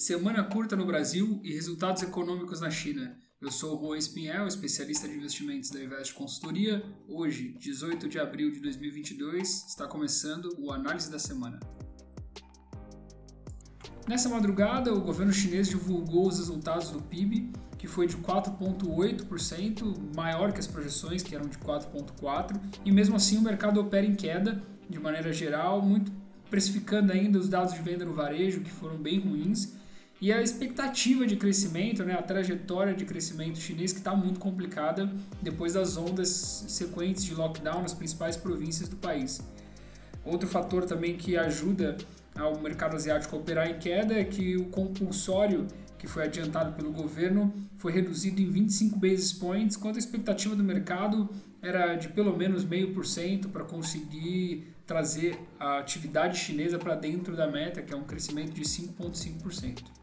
Semana curta no Brasil e resultados econômicos na China. Eu sou o Juan Espinhel, especialista de investimentos da Invest Consultoria. Hoje, 18 de abril de 2022, está começando o Análise da Semana. Nessa madrugada, o governo chinês divulgou os resultados do PIB, que foi de 4,8%, maior que as projeções, que eram de 4,4%, e mesmo assim o mercado opera em queda, de maneira geral, muito precificando ainda os dados de venda no varejo, que foram bem ruins, e a expectativa de crescimento, né, a trajetória de crescimento chinês que está muito complicada depois das ondas sequentes de lockdown nas principais províncias do país. Outro fator também que ajuda ao mercado asiático a operar em queda é que o compulsório que foi adiantado pelo governo foi reduzido em 25 basis points, quando a expectativa do mercado era de pelo menos meio por cento para conseguir trazer a atividade chinesa para dentro da meta, que é um crescimento de 5,5%.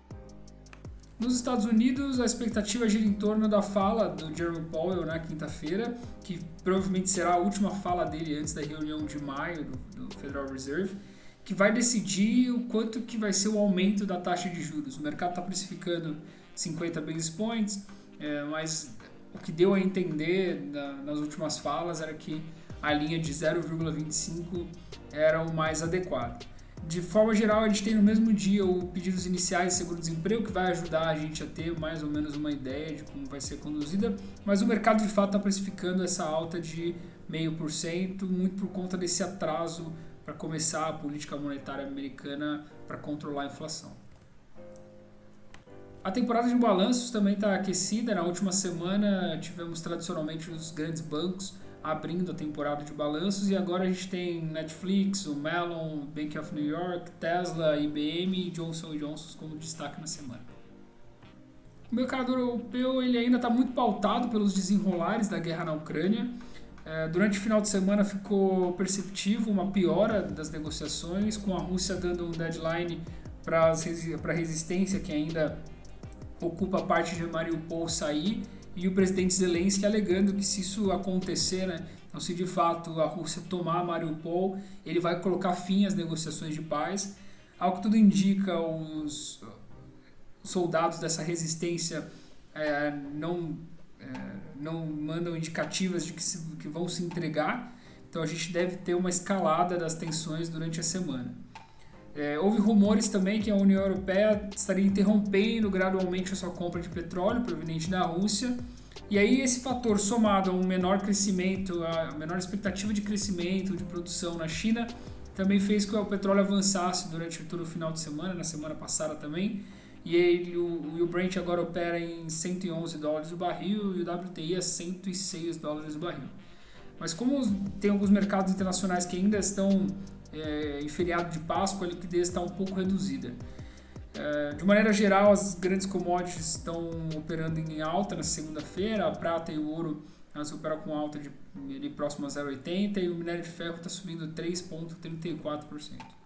Nos Estados Unidos, a expectativa gira em torno da fala do Jerome Powell na quinta-feira, que provavelmente será a última fala dele antes da reunião de maio do, do, Federal Reserve, que vai decidir o quanto que vai ser o aumento da taxa de juros. O mercado está precificando 50 basis points, é, mas o que deu a entender na, nas últimas falas era que a linha de 0,25 era o mais adequado. De forma geral, a gente tem no mesmo dia o pedidos iniciais de seguro-desemprego, que vai ajudar a gente a ter mais ou menos uma ideia de como vai ser conduzida, mas o mercado de fato está precificando essa alta de 0,5%, muito por conta desse atraso para começar a política monetária americana para controlar a inflação. A temporada de balanços também está aquecida. Na última semana tivemos tradicionalmente os grandes bancos abrindo a temporada de balanços e agora a gente tem Netflix, o Mellon, Bank of New York, Tesla, IBM e Johnson Johnson como destaque na semana. O mercado europeu ele ainda está muito pautado pelos desenrolares da guerra na Ucrânia. É, durante o final de semana ficou perceptível uma piora das negociações, com a Rússia dando um deadline para a resistência que ainda ocupa parte de Mariupol sair e o presidente Zelensky alegando que se isso acontecer, né, então se de fato a Rússia tomar Mariupol, ele vai colocar fim às negociações de paz. Ao que tudo indica, os soldados dessa resistência é, não, é, não mandam indicativas de que, se, que vão se entregar, então a gente deve ter uma escalada das tensões durante a semana. É, houve rumores também que a União Europeia estaria interrompendo gradualmente a sua compra de petróleo proveniente da Rússia. E aí esse fator somado a um menor crescimento, a menor expectativa de crescimento de produção na China, também fez que o petróleo avançasse durante todo o final de semana, na semana passada também. E ele, o, o Brent agora opera em 111 dólares o barril e o WTI a 106 dólares o barril. Mas como tem alguns mercados internacionais que ainda estão é, em feriado de Páscoa, a liquidez está um pouco reduzida. É, de maneira geral, as grandes commodities estão operando em alta na segunda-feira, a prata e o ouro elas operam com alta de próximo a 0,80 e o minério de ferro está subindo 3,34%.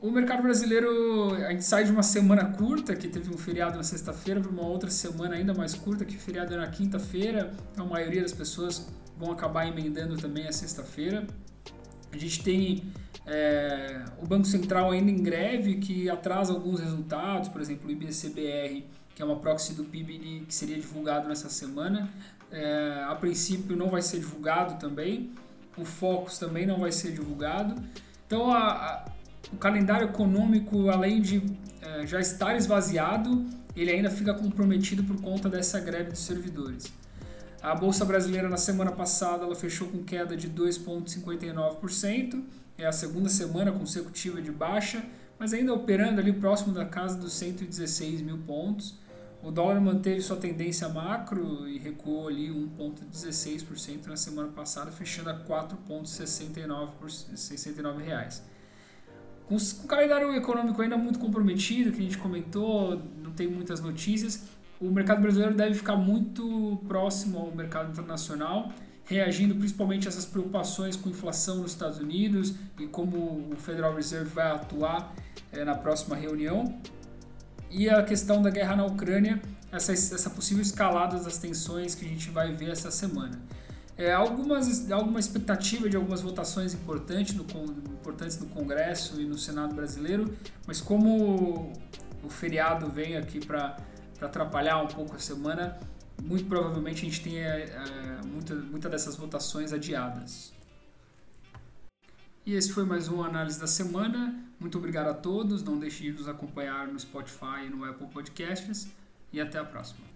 O mercado brasileiro, a gente sai de uma semana curta, que teve um feriado na sexta-feira, para uma outra semana ainda mais curta, que o feriado é na quinta-feira. Então, a maioria das pessoas vão acabar emendando também a sexta-feira. A gente tem é, o Banco Central ainda em greve, que atrasa alguns resultados, por exemplo, o IBCBR, que é uma proxy do PIB que seria divulgado nessa semana, é, a princípio não vai ser divulgado também, o Focus também não vai ser divulgado. Então, a, a, o calendário econômico, além de é, já estar esvaziado, ele ainda fica comprometido por conta dessa greve dos servidores. A bolsa brasileira na semana passada ela fechou com queda de 2,59%, é a segunda semana consecutiva de baixa, mas ainda operando ali próximo da casa dos 116 mil pontos. O dólar manteve sua tendência macro e recuou ali 1,16% na semana passada, fechando a 4,69 reais. Com o calendário econômico ainda muito comprometido, que a gente comentou, não tem muitas notícias, o mercado brasileiro deve ficar muito próximo ao mercado internacional, reagindo principalmente a essas preocupações com inflação nos Estados Unidos e como o Federal Reserve vai atuar é, na próxima reunião. E a questão da guerra na Ucrânia, essa, essa possível escalada das tensões que a gente vai ver essa semana. É, algumas, alguma expectativa de algumas votações importantes no, importantes no Congresso e no Senado brasileiro, mas como o feriado vem aqui para atrapalhar um pouco a semana, muito provavelmente a gente tenha é, muita, muita dessas votações adiadas. E esse foi mais um Análise da Semana. Muito obrigado a todos. Não deixe de nos acompanhar no Spotify e no Apple Podcasts. E até a próxima.